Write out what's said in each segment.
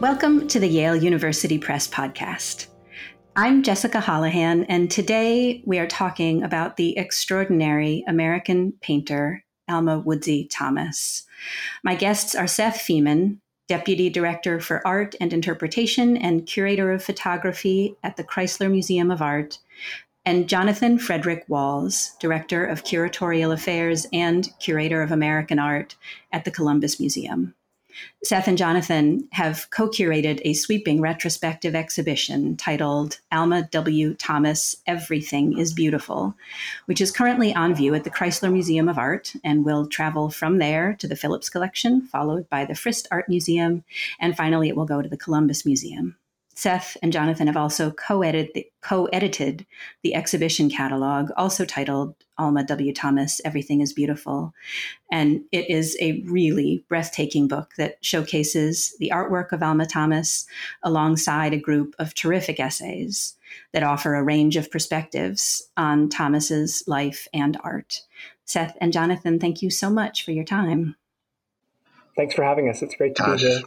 Welcome to the Yale University Press podcast. I'm Jessica Holohan, and today we are talking about the extraordinary American painter Alma Woodsey Thomas. My guests are Seth Feman, Deputy Director for Art and Interpretation and Curator of Photography at the Chrysler Museum of Art, and Jonathan Frederick Walz, Director of Curatorial Affairs and Curator of American Art at the Columbus Museum. Seth and Jonathan have co curated a sweeping retrospective exhibition titled Alma W. Thomas Everything is Beautiful, which is currently on view at the Chrysler Museum of Art and will travel from there to the Phillips Collection, followed by the Frist Art Museum, and finally it will go to the Columbus Museum. Seth and Jonathan have also co-edited the, co-edited the exhibition catalog, also titled Alma W. Thomas, Everything is Beautiful. And it is a really breathtaking book that showcases the artwork of Alma Thomas alongside a group of terrific essays that offer a range of perspectives on Thomas's life and art. Seth and Jonathan, thank you so much for your time. Thanks for having us. It's great to Gosh. be here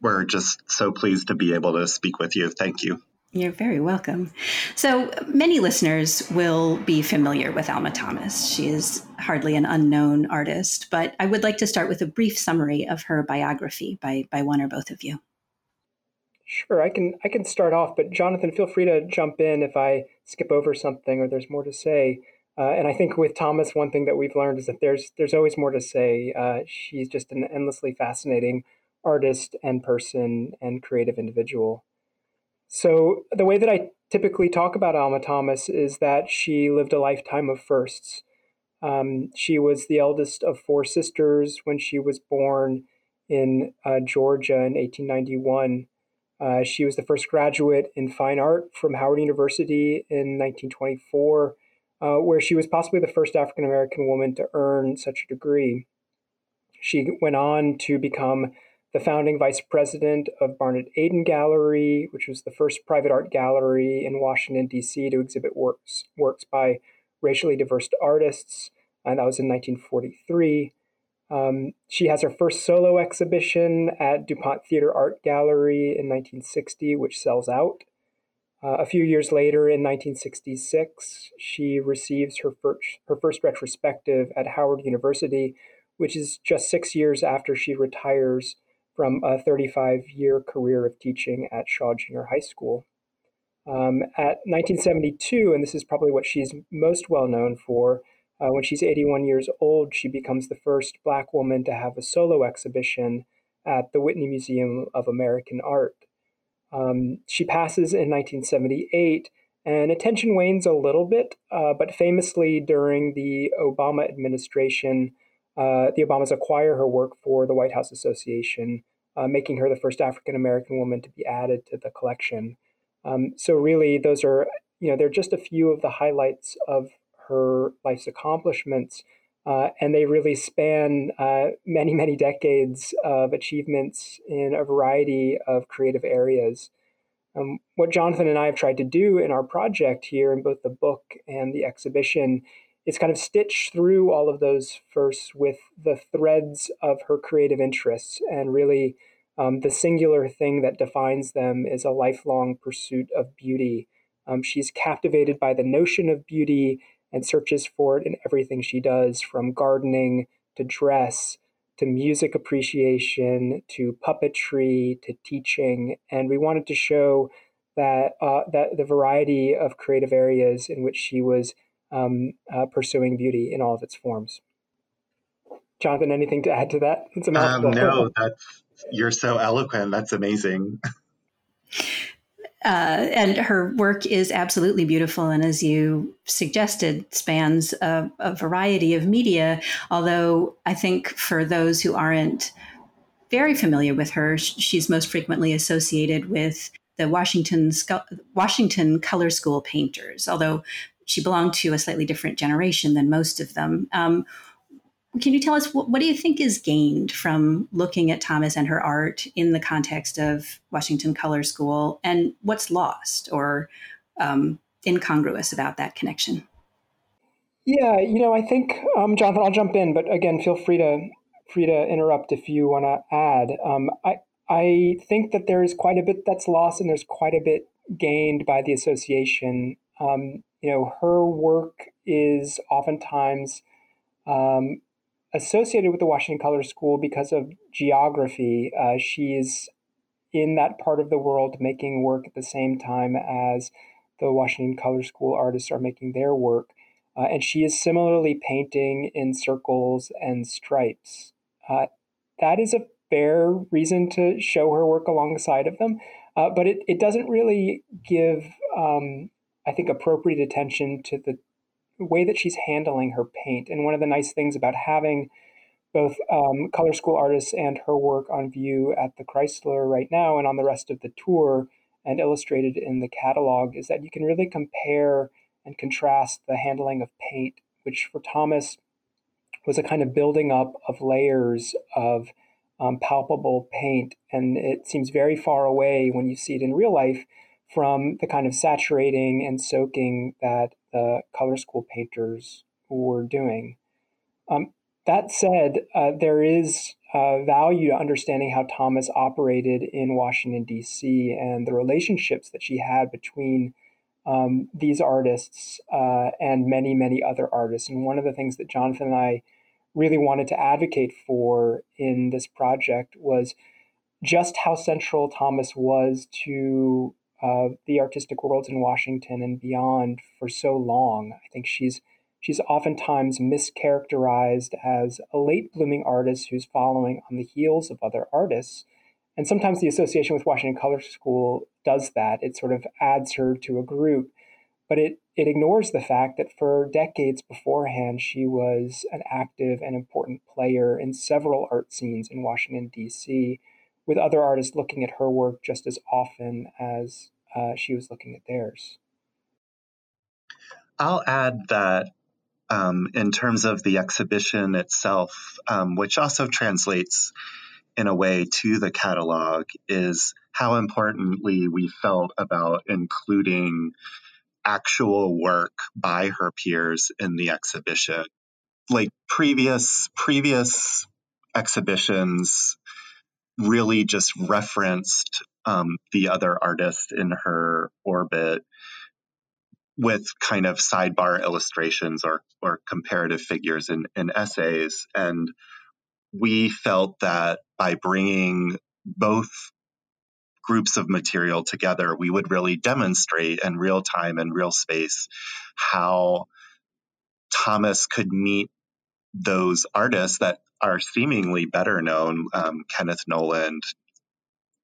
we're just so pleased to be able to speak with you. Thank you. You're very welcome. So, many listeners will be familiar with Alma Thomas. She is hardly an unknown artist, but I would like to start with a brief summary of her biography by, by one or both of you. Sure, I can I can start off, but Jonathan, feel free to jump in if I skip over something or there's more to say. Uh, and I think with Thomas, one thing that we've learned is that there's there's always more to say. Uh, she's just an endlessly fascinating artist and person and creative individual. So, the way that I typically talk about Alma Thomas is that she lived a lifetime of firsts. Um, she was the eldest of four sisters when she was born in uh, Georgia in 1891. Uh, she was the first graduate in fine art from Howard University in 1924, uh, where she was possibly the first African American woman to earn such a degree. She went on to become the founding vice president of Barnett Aden Gallery, which was the first private art gallery in Washington, D.C. to exhibit works, works by racially diverse artists, and that was in 1943. Um, she has her first solo exhibition at DuPont Theater Art Gallery in 1960, which sells out. Uh, a few years later, in 1966, she receives her first, her first retrospective at Howard University, which is just six years after she retires from a 35 year career of teaching at Shaw Junior High School. Um, at 1972, and this is probably what she's most well known for, uh, when she's 81 years old, she becomes the first Black woman to have a solo exhibition at the Whitney Museum of American Art. Um, she passes in 1978, and attention wanes a little bit, uh, but famously during the Obama administration, uh, the Obamas acquire her work for the White House Association, uh, making her the first African American woman to be added to the collection. Um, so really, those are you know they're just a few of the highlights of her life's accomplishments, uh, and they really span uh, many many decades of achievements in a variety of creative areas. Um, what Jonathan and I have tried to do in our project here in both the book and the exhibition it's kind of stitched through all of those first with the threads of her creative interests and really um, the singular thing that defines them is a lifelong pursuit of beauty. Um, she's captivated by the notion of beauty and searches for it in everything she does, from gardening to dress to music appreciation to puppetry to teaching. And we wanted to show that uh, that the variety of creative areas in which she was um, uh, pursuing beauty in all of its forms. Jonathan, anything to add to that? It's a mouthful. Um, no, that's you're so eloquent. That's amazing. Uh, and her work is absolutely beautiful, and as you suggested, spans a, a variety of media. Although I think for those who aren't very familiar with her, she's most frequently associated with the Washington Washington Color School painters. Although she belonged to a slightly different generation than most of them. Um, can you tell us what, what, do you think is gained from looking at Thomas and her art in the context of Washington Color School, and what's lost or um, incongruous about that connection? Yeah, you know, I think um, Jonathan, I'll jump in, but again, feel free to free to interrupt if you want to add. Um, I I think that there is quite a bit that's lost and there's quite a bit gained by the association. Um, you know, her work is oftentimes um, associated with the Washington Color School because of geography. Uh, she is in that part of the world making work at the same time as the Washington Color School artists are making their work. Uh, and she is similarly painting in circles and stripes. Uh, that is a fair reason to show her work alongside of them, uh, but it, it doesn't really give, um, I think, appropriate attention to the way that she's handling her paint. And one of the nice things about having both um, color school artists and her work on view at the Chrysler right now and on the rest of the tour and illustrated in the catalog is that you can really compare and contrast the handling of paint, which for Thomas was a kind of building up of layers of um, palpable paint. And it seems very far away when you see it in real life from the kind of saturating and soaking that the color school painters were doing. Um, that said, uh, there is uh, value to understanding how Thomas operated in Washington, D.C., and the relationships that she had between um, these artists uh, and many, many other artists. And one of the things that Jonathan and I really wanted to advocate for in this project was just how central Thomas was to uh, the artistic worlds in Washington and beyond for so long. I think she's she's oftentimes mischaracterized as a late blooming artist who's following on the heels of other artists. And sometimes the association with Washington Color School does that. It sort of adds her to a group, but it, it ignores the fact that for decades beforehand, she was an active and important player in several art scenes in Washington, D.C., with other artists looking at her work just as often as uh, she was looking at theirs. I'll add that um, in terms of the exhibition itself, um, which also translates in a way to the catalog, is how importantly we felt about including actual work by her peers in the exhibition. Like previous previous exhibitions really just referenced um, the other artists in her orbit with kind of sidebar illustrations or, or comparative figures in, in essays. And we felt that by bringing both groups of material together, we would really demonstrate in real time and real space how Thomas could meet those artists that are seemingly better known um, Kenneth Noland,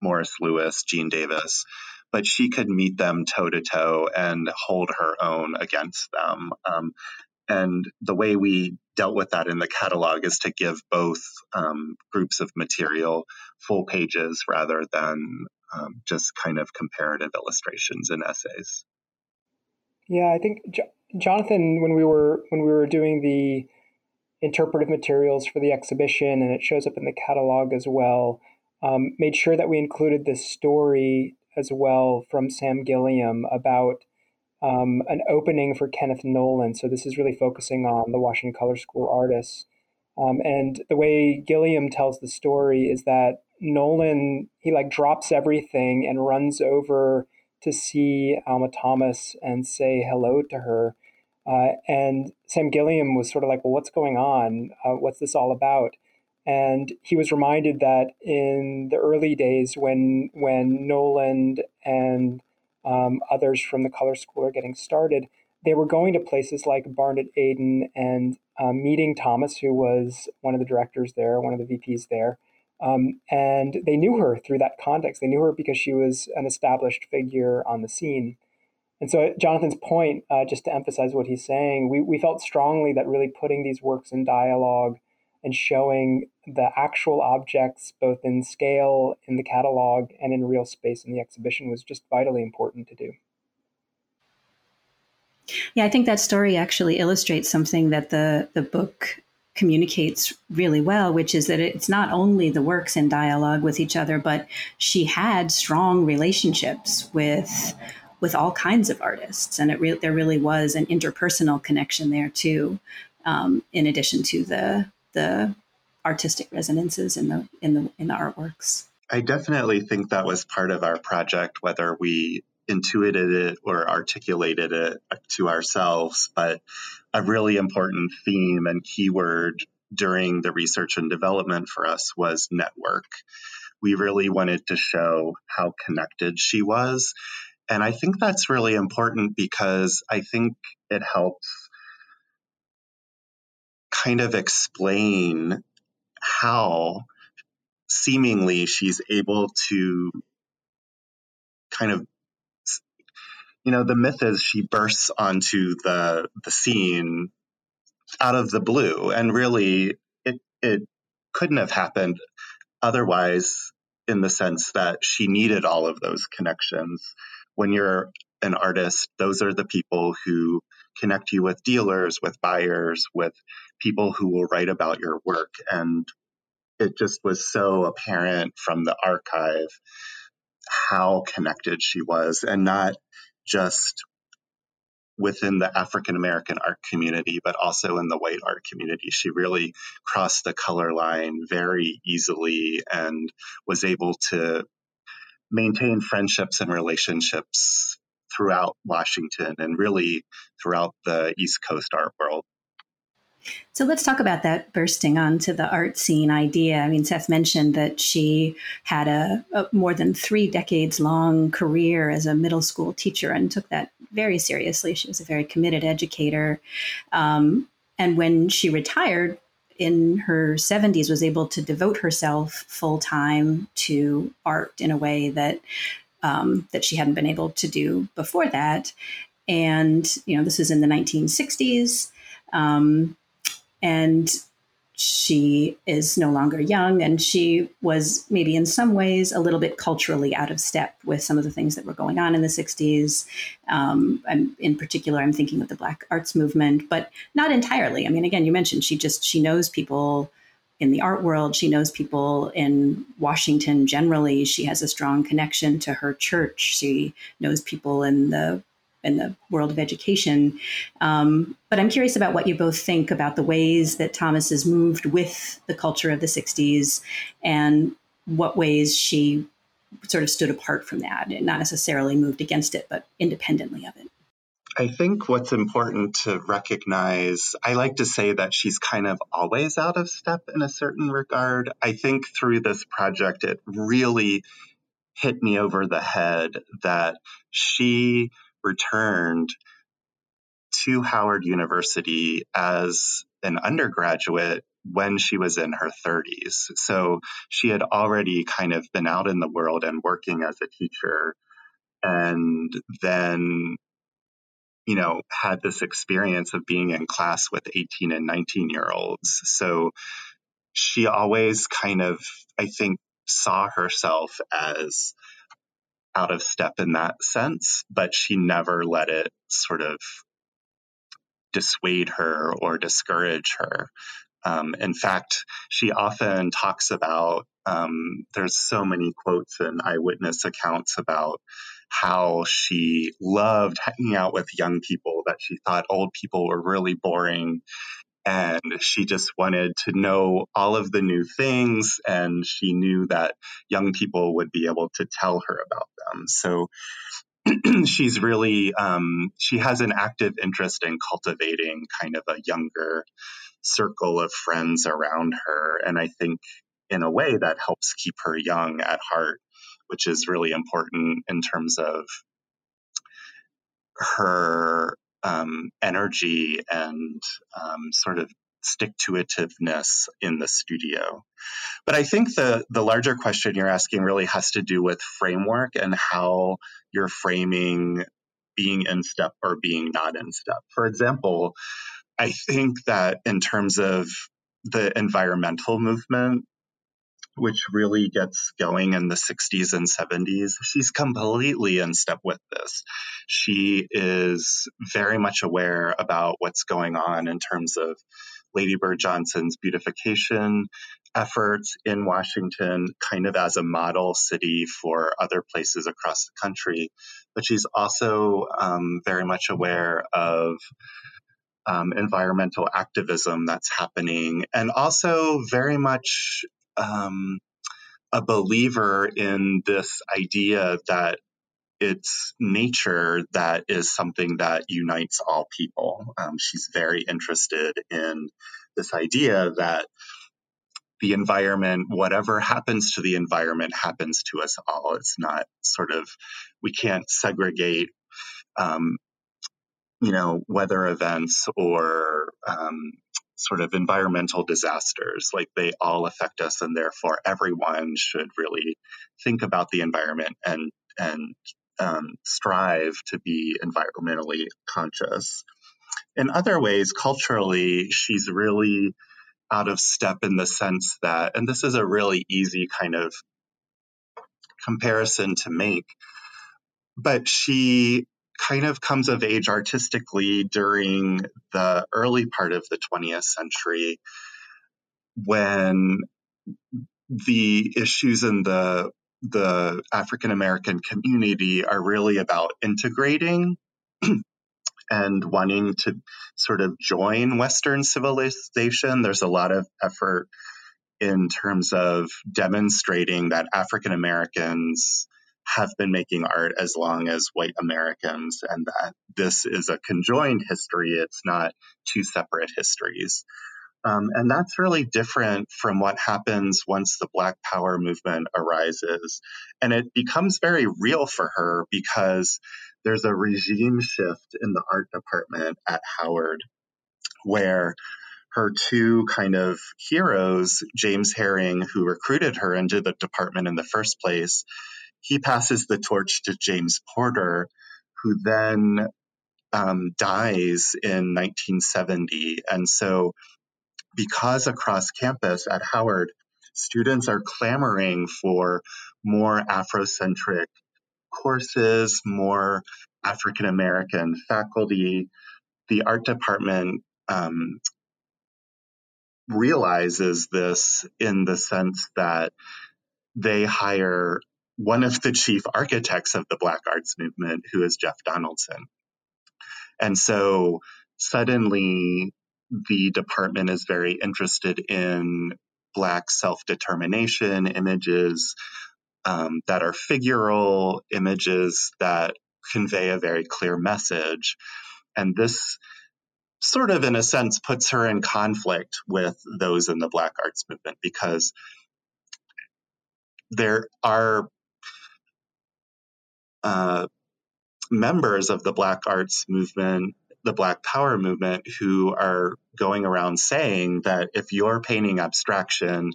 Morris Louis, Gene Davis, but she could meet them toe to toe and hold her own against them. Um, and the way we dealt with that in the catalog is to give both um, groups of material full pages rather than um, just kind of comparative illustrations and essays. Yeah, I think J- Jonathan, when we were when we were doing the interpretive materials for the exhibition, and it shows up in the catalog as well, um, made sure that we included this story as well from Sam Gilliam about um, an opening for Kenneth Noland. So this is really focusing on the Washington Color School artists. Um, and the way Gilliam tells the story is that Noland he like drops everything and runs over to see Alma Thomas and say hello to her. Uh, and Sam Gilliam was sort of like, "Well, what's going on? Uh, what's this all about?" And he was reminded that in the early days, when when Noland and um, others from the color school are getting started, they were going to places like Barnett Aden and um, meeting Thomas, who was one of the directors there, one of the VPs there. Um, and they knew her through that context. They knew her because she was an established figure on the scene. And so, Jonathan's point, uh, just to emphasize what he's saying, we, we felt strongly that really putting these works in dialogue and showing the actual objects, both in scale in the catalog and in real space in the exhibition, was just vitally important to do. Yeah, I think that story actually illustrates something that the, the book communicates really well, which is that it's not only the works in dialogue with each other, but she had strong relationships with with all kinds of artists, and it re- there really was an interpersonal connection there too. Um, in addition to the the artistic resonances in the in the in the artworks. I definitely think that was part of our project, whether we intuited it or articulated it to ourselves. But a really important theme and keyword during the research and development for us was network. We really wanted to show how connected she was. And I think that's really important because I think it helps kind of explain how seemingly she's able to kind of you know the myth is she bursts onto the the scene out of the blue. And really it it couldn't have happened otherwise in the sense that she needed all of those connections when you're an artist those are the people who connect you with dealers with buyers with people who will write about your work and it just was so apparent from the archive how connected she was and not just within the African American art community, but also in the white art community. She really crossed the color line very easily and was able to maintain friendships and relationships throughout Washington and really throughout the East Coast art world. So let's talk about that bursting onto the art scene idea. I mean, Seth mentioned that she had a, a, more than three decades long career as a middle school teacher and took that very seriously. She was a very committed educator. Um, and when she retired in her 70s, was able to devote herself full time to art in a way that um, that she hadn't been able to do before that. And you know, this is in the 1960s. Um, and she is no longer young and she was maybe in some ways a little bit culturally out of step with some of the things that were going on in the 60s um, in particular i'm thinking of the black arts movement but not entirely. I mean again you mentioned she just she knows people in the art world. She knows people in washington generally. She has a strong connection to her church. She knows people in the in the world of education. Um, but I'm curious about what you both think about the ways that Thomas has moved with the culture of the 60s and what ways she sort of stood apart from that and not necessarily moved against it, but independently of it. I think what's important to recognize, I like to say that she's kind of always out of step in a certain regard. I think through this project, it really hit me over the head that she returned to Howard University as an undergraduate when she was in her 30s. So she had already kind of been out in the world and working as a teacher. And then, you know, had this experience of being in class with 18 and 19 year olds. So she always kind of, I think, saw herself as out of step in that sense, but she never let it sort of dissuade her or discourage her. Um, in fact, she often talks about um, there's so many quotes and eyewitness accounts about how she loved hanging out with young people, that she thought old people were really boring and she just wanted to know all of the new things and she knew that young people would be able to tell her about them. So she's really um, she has an active interest in cultivating kind of a younger circle of friends around her and i think in a way that helps keep her young at heart which is really important in terms of her um, energy and um, sort of stick to itiveness in the studio. But I think the the larger question you're asking really has to do with framework and how you're framing being in step or being not in step. For example, I think that in terms of the environmental movement, which really gets going in the 60s and 70s. She's completely in step with this. She is very much aware about what's going on in terms of Lady Bird Johnson's beautification efforts in Washington, kind of as a model city for other places across the country. But she's also um, very much aware of um, environmental activism that's happening, and also very much um, a believer in this idea that it's nature that is something that unites all people. Um, she's very interested in this idea that the environment, whatever happens to the environment, happens to us all. It's not sort of, we can't segregate, um, you know, weather events or um, sort of environmental disasters. Like they all affect us, and therefore everyone should really think about the environment and and um, strive to be environmentally conscious. In other ways, culturally, she's really out of step in the sense that, and this is a really easy kind of comparison to make, but she kind of comes of age artistically during the early part of the 20th century when the issues in the the African American community are really about integrating and wanting to sort of join Western civilization. There's a lot of effort in terms of demonstrating that African Americans have been making art as long as white Americans and that this is a conjoined history. It's not two separate histories. Um, and that's really different from what happens once the Black Power movement arises. And it becomes very real for her because there's a regime shift in the art department at Howard where her two kind of heroes, James Herring, who recruited her into the department in the first place, he passes the torch to James Porter, who then um, dies in 1970. And so because across campus at Howard, students are clamoring for more Afrocentric courses, more African American faculty. The art department um, realizes this in the sense that they hire one of the chief architects of the Black Arts Movement, who is Jeff Donaldson. And so suddenly the department is very interested in Black self determination images um, that are figural images that convey a very clear message. And this sort of, in a sense, puts her in conflict with those in the Black arts movement because there are uh, members of the Black arts movement the Black Power movement who are going around saying that if you're painting abstraction,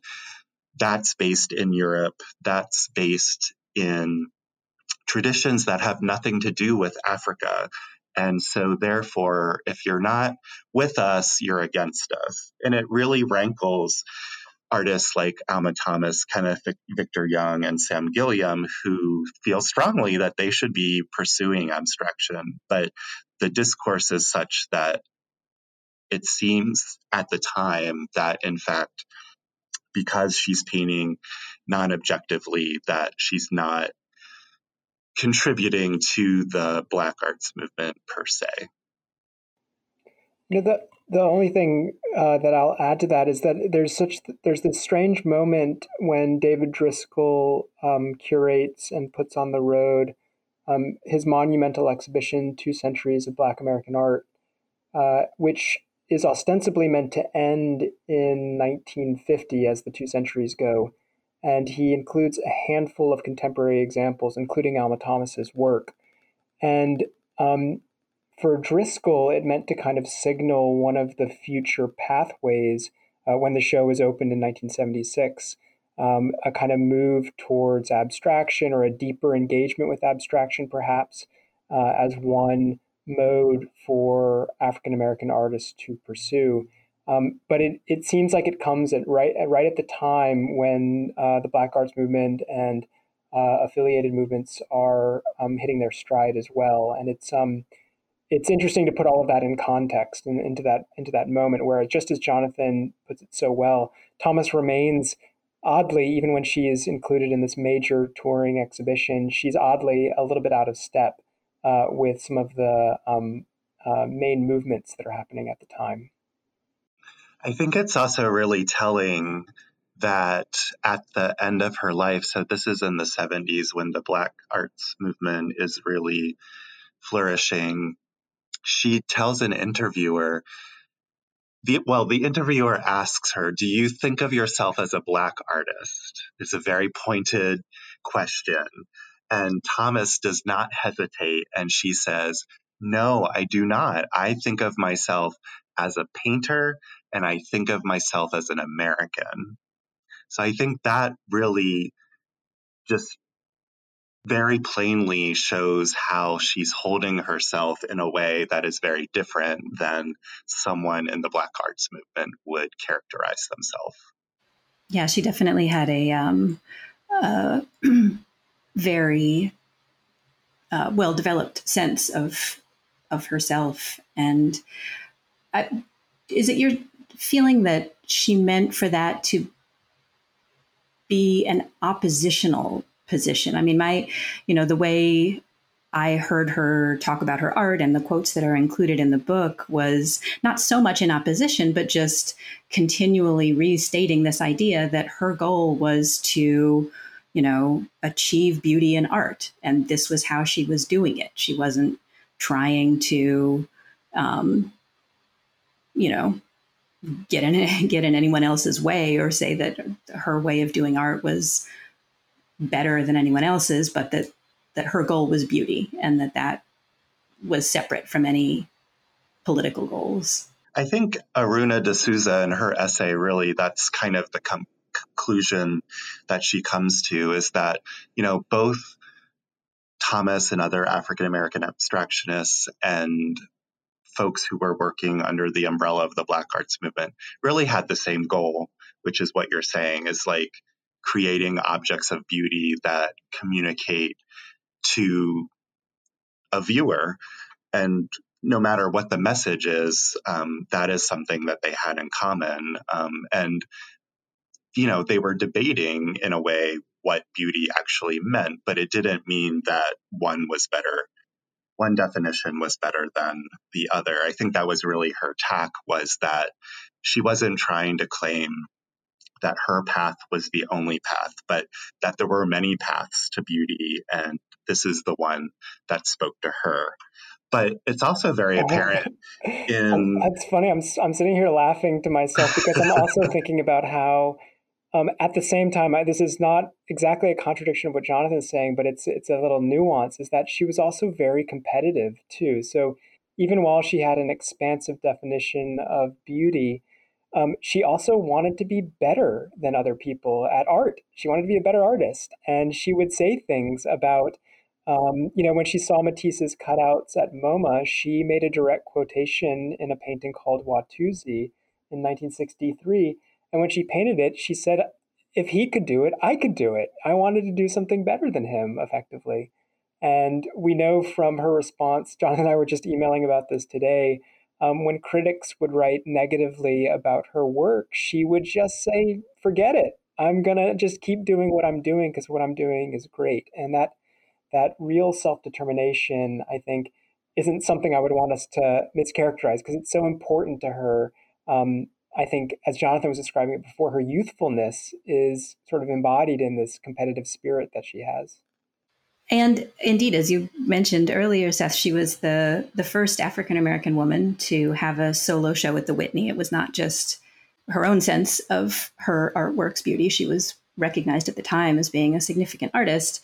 that's based in Europe, that's based in traditions that have nothing to do with Africa. And so, therefore, if you're not with us, you're against us. And it really rankles artists like Alma Thomas, Kenneth Victor Young, and Sam Gilliam, who feel strongly that they should be pursuing abstraction. But the discourse is such that it seems at the time that, in fact, because she's painting non objectively, that she's not contributing to the Black arts movement per se. You know, the, the only thing uh, that I'll add to that is that there's such there's this strange moment when David Driskell um, curates and puts on the road um, his monumental exhibition, Two Centuries of Black American Art, uh, which is ostensibly meant to end in 1950 as the two centuries go. And he includes a handful of contemporary examples, including Alma Thomas's work. And um, for Driskell, it meant to kind of signal one of the future pathways uh, when the show was opened in 1976 um, a kind of move towards abstraction or a deeper engagement with abstraction, perhaps, uh, as one mode for African American artists to pursue. Um, but it, it seems like it comes at right at, right at the time when uh, the Black Arts Movement and uh, affiliated movements are um, hitting their stride as well, and it's um, it's interesting to put all of that in context and into that into that moment where just as Jonathan puts it so well, Thomas remains oddly, even when she is included in this major touring exhibition, she's oddly a little bit out of step uh, with some of the um, uh, main movements that are happening at the time. I think it's also really telling that at the end of her life, so this is in the 70s when the Black arts movement is really flourishing, she tells an interviewer, the, well, the interviewer asks her, Do you think of yourself as a Black artist? It's a very pointed question. And Thomas does not hesitate. And she says, No, I do not. I think of myself as a painter and I think of myself as an American. So I think that really just very plainly shows how she's holding herself in a way that is very different than someone in the Black Arts movement would characterize themselves. Yeah, she definitely had a um, uh, very uh, well developed sense of of herself. And I, is it your feeling that she meant for that to be an oppositional position. I mean, my, you know, the way I heard her talk about her art and the quotes that are included in the book was not so much in opposition, but just continually restating this idea that her goal was to, you know, achieve beauty in art. And this was how she was doing it. She wasn't trying to, um, you know, get in get in anyone else's way or say that her way of doing art was better than anyone else's, but that that her goal was beauty and that that was separate from any political goals. I think Aruna D'Souza in her essay really that's kind of the com- conclusion that she comes to is that you know both Thomas and other African American abstractionists and folks who were working under the umbrella of the Black Arts Movement really had the same goal, which is what you're saying is like creating objects of beauty that communicate to a viewer. And no matter what the message is, um, that is something that they had in common. Um, and, you know, they were debating in a way what beauty actually meant, but it didn't mean that one was better one definition was better than the other. I think that was really her tack was that she wasn't trying to claim that her path was the only path, but that there were many paths to beauty, and this is the one that spoke to her. But it's also very apparent in. That's funny. I'm I'm sitting here laughing to myself because I'm also thinking about how um, at the same time, I, this is not exactly a contradiction of what Jonathan's saying, but it's it's a little nuance. Is that she was also very competitive too. So even while she had an expansive definition of beauty, um, she also wanted to be better than other people at art. She wanted to be a better artist, and she would say things about. Um, you know, when she saw Matisse's cutouts at MoMA, she made a direct quotation in a painting called Watusi in 1963 and when she painted it, she said, if he could do it, I could do it. I wanted to do something better than him, effectively. And we know from her response, John and I were just emailing about this today. Um, when critics would write negatively about her work, she would just say, forget it. I'm going to just keep doing what I'm doing because what I'm doing is great. And that, that real self determination, I think, isn't something I would want us to mischaracterize because it's so important to her. Um, I think, as Jonathan was describing it before, her youthfulness is sort of embodied in this competitive spirit that she has. And indeed, as you mentioned earlier, Seth, she was the the first African American woman to have a solo show at the Whitney. It was not just her own sense of her artwork's beauty; she was recognized at the time as being a significant artist.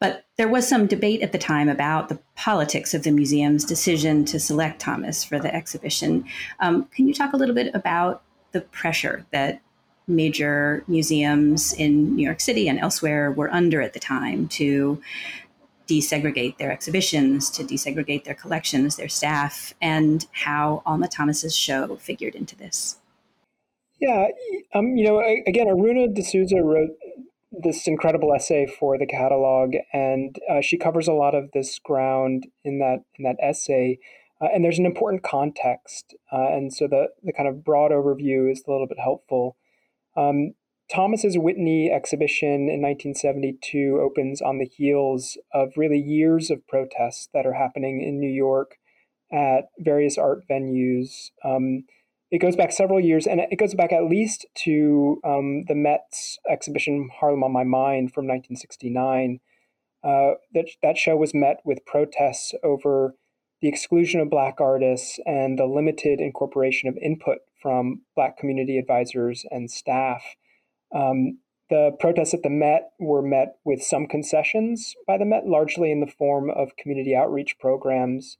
But there was some debate at the time about the politics of the museum's decision to select Thomas for the exhibition. Um, can you talk a little bit about the pressure that major museums in New York City and elsewhere were under at the time to desegregate their exhibitions, to desegregate their collections, their staff, and how Alma Thomas's show figured into this? Yeah, um, you know, again, Aruna D'Souza wrote this incredible essay for the catalog, and uh, she covers a lot of this ground in that in that essay. Uh, and there's an important context, uh, and so the the kind of broad overview is a little bit helpful. Um, Thomas's Whitney exhibition in 1972 opens on the heels of really years of protests that are happening in New York at various art venues. Um, it goes back several years, and it goes back at least to um, the Met's exhibition Harlem on My Mind from 1969. Uh, that that show was met with protests over the exclusion of Black artists and the limited incorporation of input from Black community advisors and staff. Um, the protests at the Met were met with some concessions by the Met, largely in the form of community outreach programs,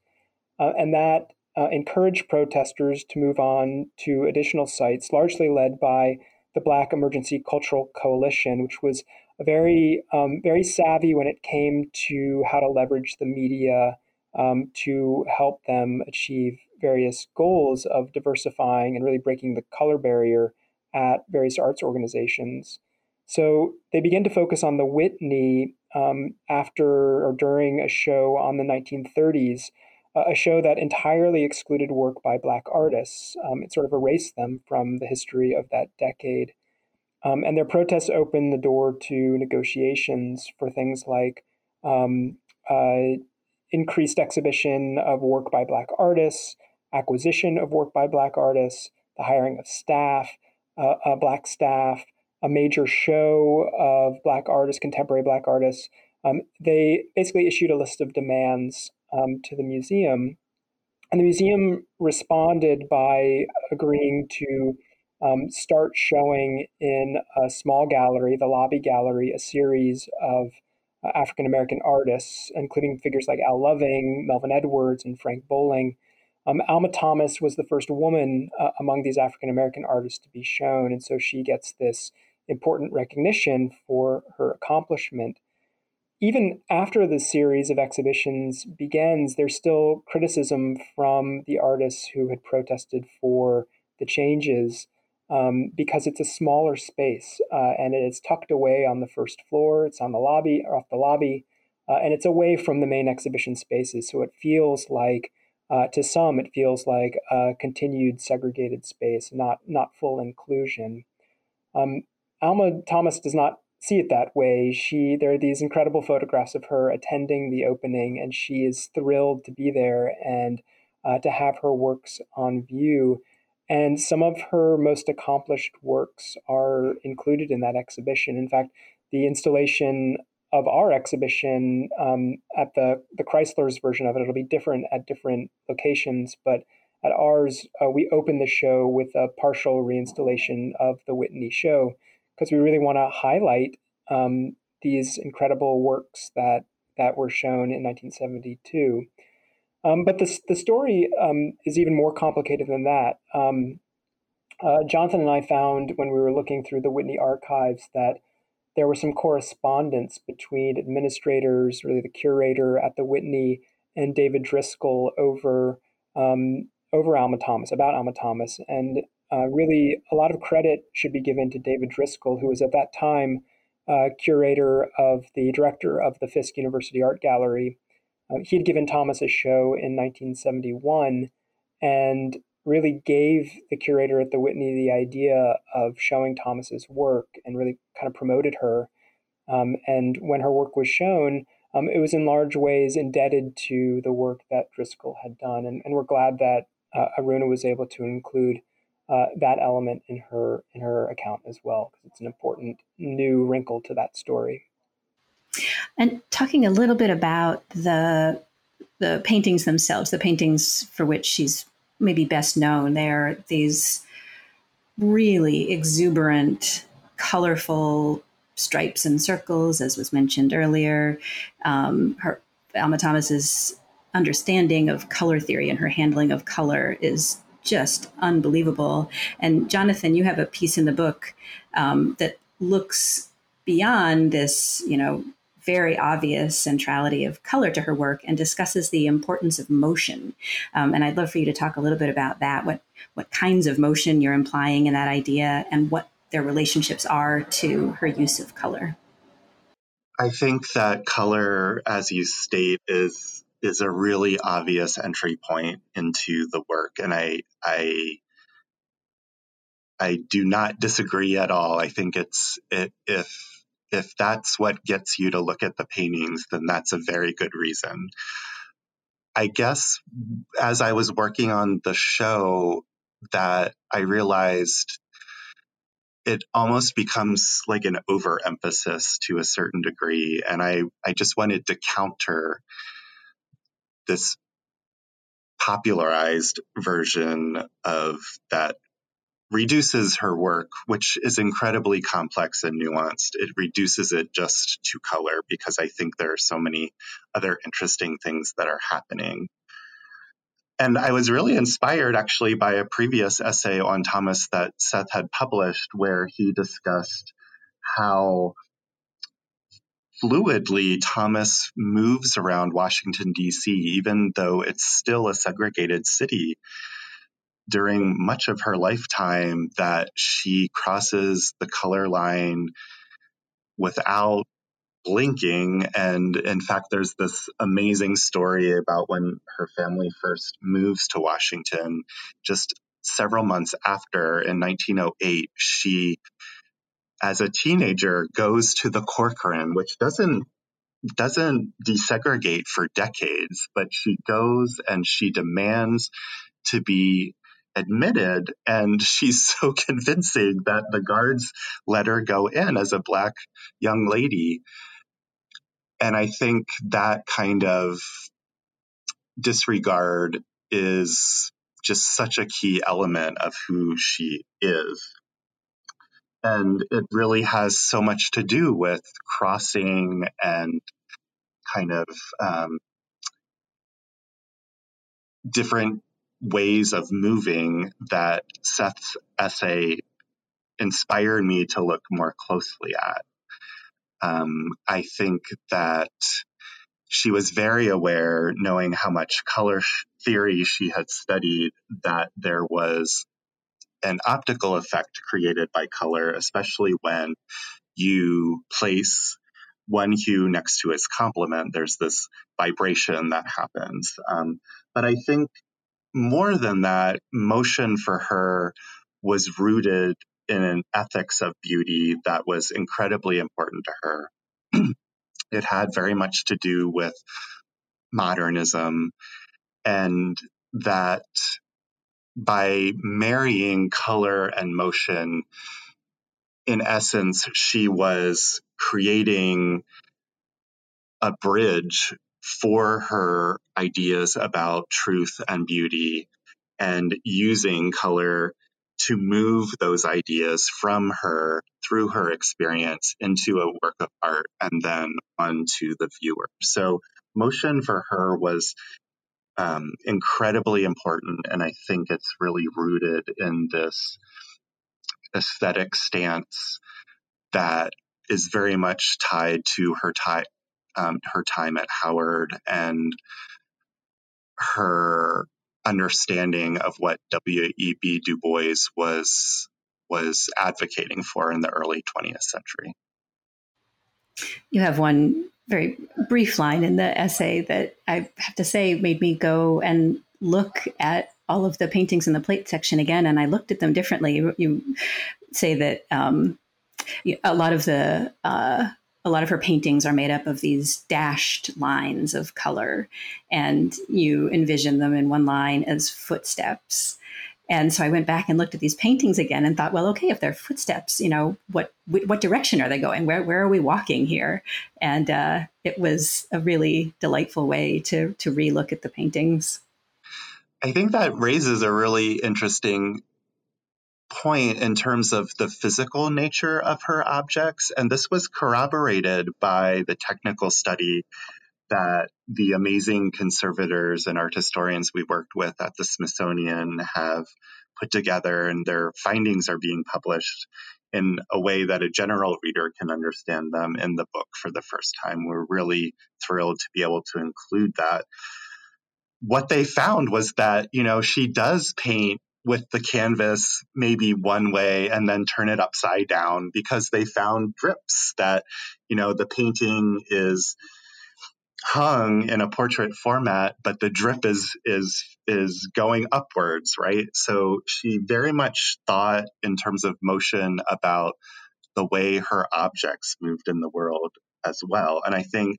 uh, and that uh, encouraged protesters to move on to additional sites, largely led by the Black Emergency Cultural Coalition, which was very, um, very savvy when it came to how to leverage the media um, to help them achieve various goals of diversifying and really breaking the color barrier at various arts organizations. So they begin to focus on the Whitney um, after or during a show on the 1930s, uh, a show that entirely excluded work by Black artists. Um, it sort of erased them from the history of that decade. Um, and their protests opened the door to negotiations for things like um, uh, increased exhibition of work by Black artists, acquisition of work by Black artists, the hiring of staff, uh, Black staff, a major show of Black artists, contemporary Black artists. Um, they basically issued a list of demands um, to the museum. And the museum responded by agreeing to um, start showing in a small gallery, the Lobby Gallery, a series of uh, African American artists, including figures like Al Loving, Melvin Edwards, and Frank Bowling. Um, Alma Thomas was the first woman uh, among these African American artists to be shown, and so she gets this important recognition for her accomplishment. Even after the series of exhibitions begins, there's still criticism from the artists who had protested for the changes um, because it's a smaller space uh, and it's tucked away on the first floor. It's on the lobby, off the lobby, uh, and it's away from the main exhibition spaces. So it feels like, uh, to some, it feels like a continued segregated space, not not full inclusion. Um, Alma Thomas does not see it that way. She there are these incredible photographs of her attending the opening, and she is thrilled to be there and uh, to have her works on view. And some of her most accomplished works are included in that exhibition. In fact, the installation of our exhibition um, at the, the Chrysler's version of it, it'll be different at different locations, but at ours, uh, we open the show with a partial reinstallation of the Whitney show because we really want to highlight um, these incredible works that, that were shown in 1972. Um, but the, the story um, is even more complicated than that. Um, uh, Jonathan and I found when we were looking through the Whitney archives that there was some correspondence between administrators, really the curator at the Whitney, and David Driskell over um, over Alma Thomas, about Alma Thomas, and uh, really a lot of credit should be given to David Driskell, who was at that time uh, curator of the director of the Fisk University Art Gallery. Uh, he had given Thomas a show in 1971 and really gave the curator at the Whitney the idea of showing Thomas's work and really kind of promoted her. Um, and when her work was shown, um, it was in large ways indebted to the work that Driskell had done. And, and we're glad that uh, Aruna was able to include uh, that element in her in her account as well, because it's an important new wrinkle to that story. And talking a little bit about the the paintings themselves, the paintings for which she's maybe best known, they are these really exuberant, colorful stripes and circles, as was mentioned earlier. Um, her Alma Thomas's understanding of color theory and her handling of color is just unbelievable. And Jonathan, you have a piece in the book um, that looks beyond this, you know, very obvious centrality of color to her work and discusses the importance of motion. Um, and I'd love for you to talk a little bit about that. What what kinds of motion you're implying in that idea, and what their relationships are to her use of color. I think that color, as you state, is is a really obvious entry point into the work, and I I I do not disagree at all. I think it's it, if if that's what gets you to look at the paintings, then that's a very good reason. I guess as I was working on the show, that I realized it almost becomes like an overemphasis to a certain degree. And I, I just wanted to counter this popularized version of that reduces her work, which is incredibly complex and nuanced. It reduces it just to color because I think there are so many other interesting things that are happening. And I was really inspired actually by a previous essay on Thomas that Seth had published, where he discussed how fluidly Thomas moves around Washington, D.C., even though it's still a segregated city during much of her lifetime that she crosses the color line without blinking. And in fact, there's this amazing story about when her family first moves to Washington. Just several months after, in 1908, she, as a teenager, goes to the Corcoran, which doesn't doesn't desegregate for decades, but she goes and she demands to be admitted and she's so convincing that the guards let her go in as a black young lady. And i think that kind of disregard is just such a key element of who she is. And it really has so much to do with crossing and kind of um, different ways of moving that Seth's essay inspired me to look more closely at. Um, I think that she was very aware, knowing how much color theory she had studied, that there was an optical effect created by color, especially when you place one hue next to its complement. There's this vibration that happens. Um, but I think more than that, motion for her was rooted in an ethics of beauty that was incredibly important to her. it had very much to do with modernism, and that by marrying color and motion, in essence, she was creating a bridge for her ideas about truth and beauty and using color to move those ideas from her through her experience into a work of art and then onto the viewer. So, motion for her was um, incredibly important, and I think it's really rooted in this aesthetic stance that is very much tied to her time um, her time at Howard and her understanding of what W.E.B. Du Bois was was advocating for in the early 20th century. You have one very brief line in the essay that I have to say made me go and look at all of the paintings in the plate section again, and I looked at them differently. You, say that um, a lot of the uh, a lot of her paintings are made up of these dashed lines of color, and you envision them in one line as footsteps. And so I went back and looked at these paintings again and thought, well, okay, if they're footsteps, you know, what what direction are they going? Where where are we walking here? And uh, it was a really delightful way to to relook at the paintings. I think that raises a really interesting point in terms of the physical nature of her objects. And this was corroborated by the technical study that the amazing conservators and art historians we worked with at the Smithsonian have put together, and their findings are being published in a way that a general reader can understand them in the book for the first time. We're really thrilled to be able to include that. What they found was that, you know, she does paint with the canvas maybe one way and then turn it upside down because they found drips that you know the painting is hung in a portrait format but the drip is is is going upwards right? So she very much thought in terms of motion about the way her objects moved in the world as well. And i think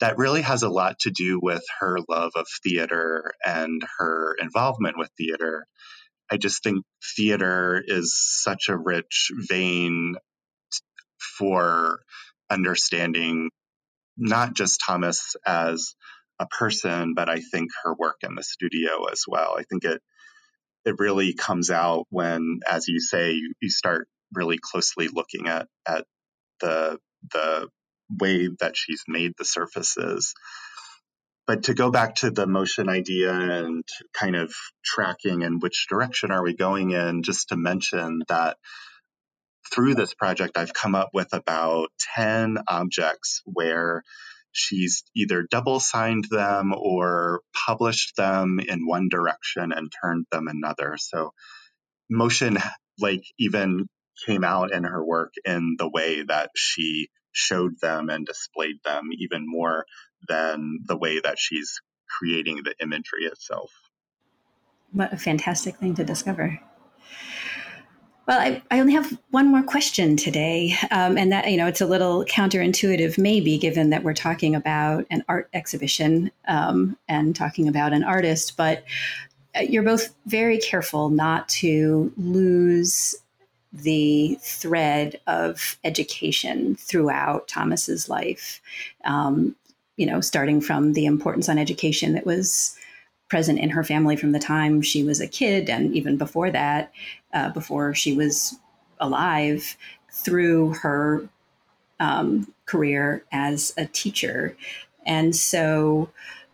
that really has a lot to do with her love of theater and her involvement with theater I just think theater is such a rich vein for understanding not just Thomas as a person, but I think her work in the studio as well. I think it it really comes out when, as you say, you, you start really closely looking at at the the way that she's made the surfaces. But to go back to the motion idea and kind of tracking and which direction are we going in, just to mention that through this project, I've come up with about 10 objects where she's either double signed them or published them in one direction and turned them another. So motion like even came out in her work in the way that she showed them and displayed them even more than the way that she's creating the imagery itself. What a fantastic thing to discover. Well, I, I, only have one more question today, um, and that you know it's a little counterintuitive, maybe, given that we're talking about an art exhibition um, and talking about an artist. But uh, you're both very careful not to lose the thread of education throughout Thomas's life. Um, you know, starting from the importance on education that was present in her family from the time she was a kid, and even before that, uh, before she was alive through her um, career as a teacher. And so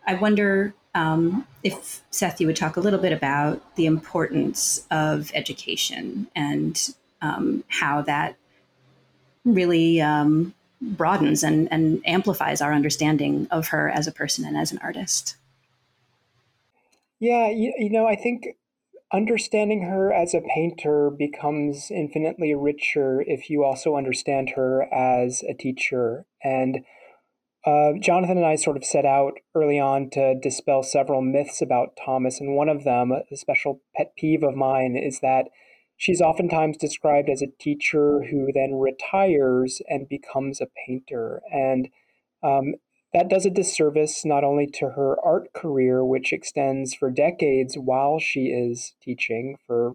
I wonder um, if Seth, you would talk a little bit about the importance of education and um, how that really um, broadens and, and amplifies our understanding of her as a person and as an artist. Yeah, you, you know, I think understanding her as a painter becomes infinitely richer if you also understand her as a teacher. And uh, Jonathan and I sort of set out early on to dispel several myths about Thomas. And one of them, a special pet peeve of mine, is that she's oftentimes described as a teacher who then retires and becomes a painter. And um, that does a disservice not only to her art career, which extends for decades while she is teaching for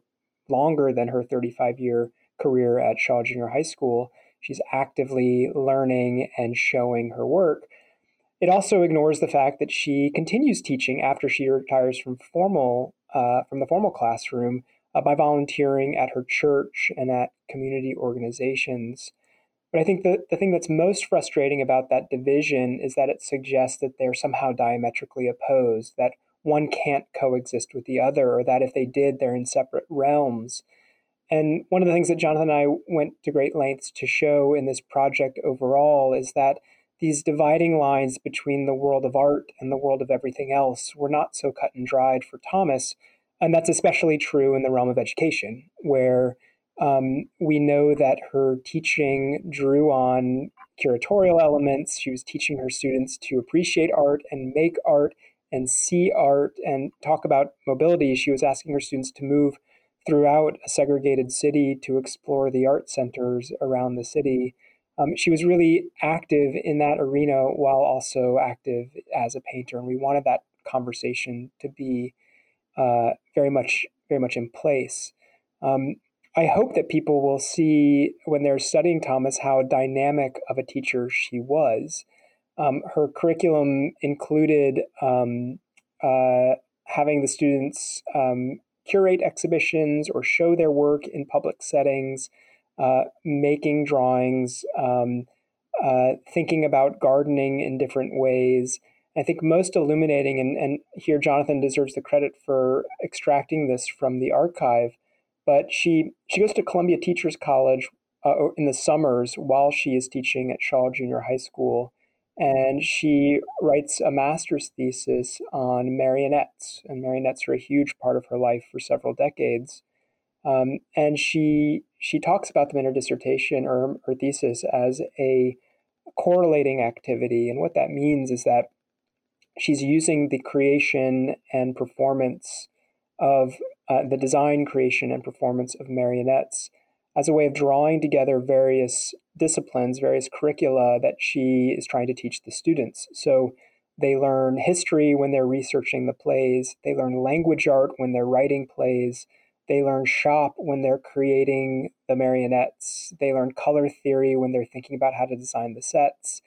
longer than her 35 year career at Shaw Junior High School. She's actively learning and showing her work. It also ignores the fact that she continues teaching after she retires from formal uh, from the formal classroom uh, by volunteering at her church and at community organizations. But I think the, the thing that's most frustrating about that division is that it suggests that they're somehow diametrically opposed, that one can't coexist with the other, or that if they did, they're in separate realms. And one of the things that Jonathan and I went to great lengths to show in this project overall is that these dividing lines between the world of art and the world of everything else were not so cut and dried for Thomas. And that's especially true in the realm of education, where um, we know that her teaching drew on curatorial elements. She was teaching her students to appreciate art and make art and see art and talk about mobility. She was asking her students to move throughout a segregated city to explore the art centers around the city. Um, she was really active in that arena while also active as a painter, and we wanted that conversation to be uh, very much very much in place. Um, I hope that people will see when they're studying Thomas how dynamic of a teacher she was. Um, her curriculum included um, uh, having the students um, curate exhibitions or show their work in public settings, uh, making drawings, um, uh, thinking about gardening in different ways. I think most illuminating, and, and here Jonathan deserves the credit for extracting this from the archive but she she goes to Columbia Teachers College uh, in the summers while she is teaching at Shaw Junior High School, and she writes a master's thesis on marionettes, and marionettes are a huge part of her life for several decades. Um, and she she talks about them in her dissertation or her thesis as a correlating activity, and what that means is that she's using the creation and performance of uh, the design, creation, and performance of marionettes as a way of drawing together various disciplines, various curricula that she is trying to teach the students. So they learn history when they're researching the plays, they learn language art when they're writing plays, They learn shop when they're creating the marionettes. They learn color theory when they're thinking about how to design the sets.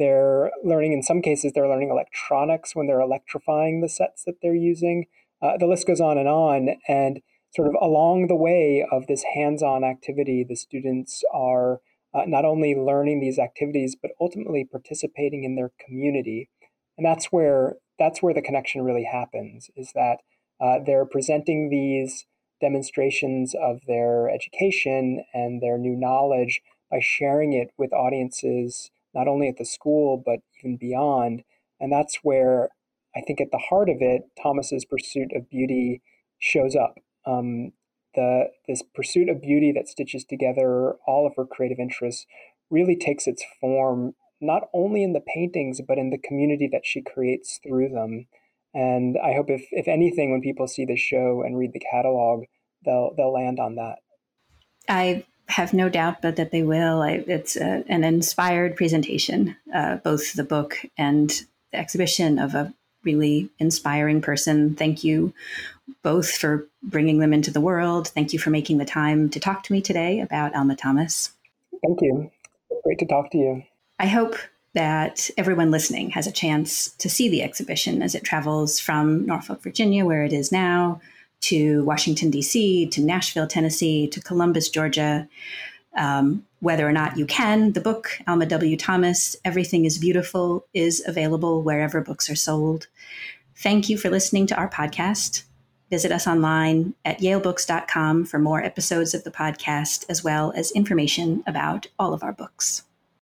They're learning, in some cases, they're learning electronics when they're electrifying the sets that they're using. Uh, the list goes on and on. And sort of along the way of this hands on activity, the students are uh, not only learning these activities, but ultimately participating in their community. And that's where that's where the connection really happens is that uh, they're presenting these demonstrations of their education and their new knowledge by sharing it with audiences not only at the school but even beyond. And that's where i think at the heart of it thomas's pursuit of beauty shows up. Um, the this pursuit of beauty that stitches together all of her creative interests really takes its form not only in the paintings but in the community that she creates through them. And I hope if if anything when people see the show and read the catalog they'll they'll land on that. I have no doubt but that they will. I, it's a, an inspired presentation, uh, both the book and the exhibition of a really inspiring person. Thank you both for bringing them into the world. Thank you for making the time to talk to me today about Alma Thomas. Thank you. Great to talk to you. I hope that everyone listening has a chance to see the exhibition as it travels from Norfolk, Virginia, where it is now, to Washington, D.C., to Nashville, Tennessee, to Columbus, Georgia. Um, whether or not you can, the book, Alma W. Thomas, Everything is Beautiful, is available wherever books are sold. Thank you for listening to our podcast. Visit us online at yalebooks.com for more episodes of the podcast, as well as information about all of our books.